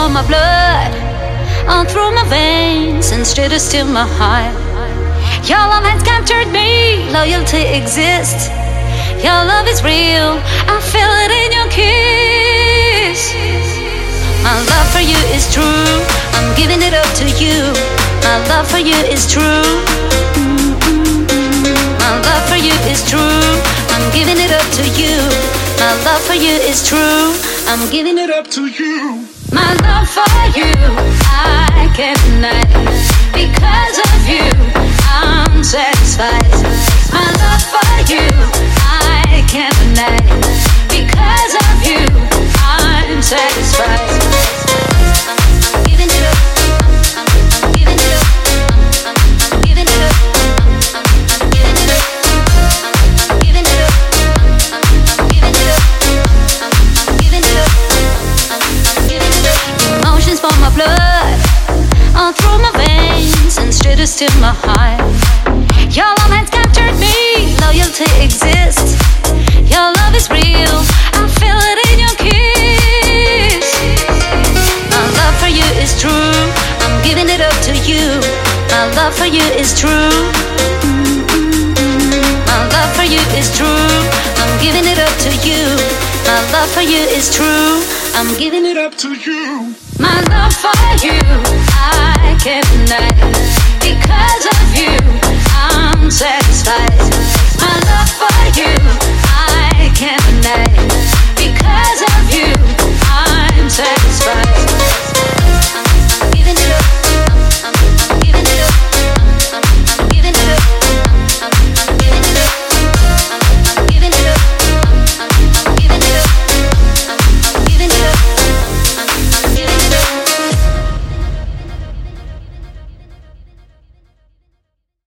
for my blood, all through my veins, instead of still my heart. Your love has captured me, loyalty exists. Your love is real, I feel it in your kiss. My love for you is true, I'm giving it up to you. My love for you is true. Mm-hmm. My love for you is true, I'm giving it up to you. My love for you is true, I'm giving it up to you. My love for you, I can't deny. Because of you, I'm satisfied. Still my heart. Your love has captured me, loyalty exists. Your love is real, I feel it in your kiss. My love for you is true, I'm giving it up to you. My love for you is true. My love for you is true, I'm giving it up to you. My love for you is true, I'm giving it up to you. My love for you, I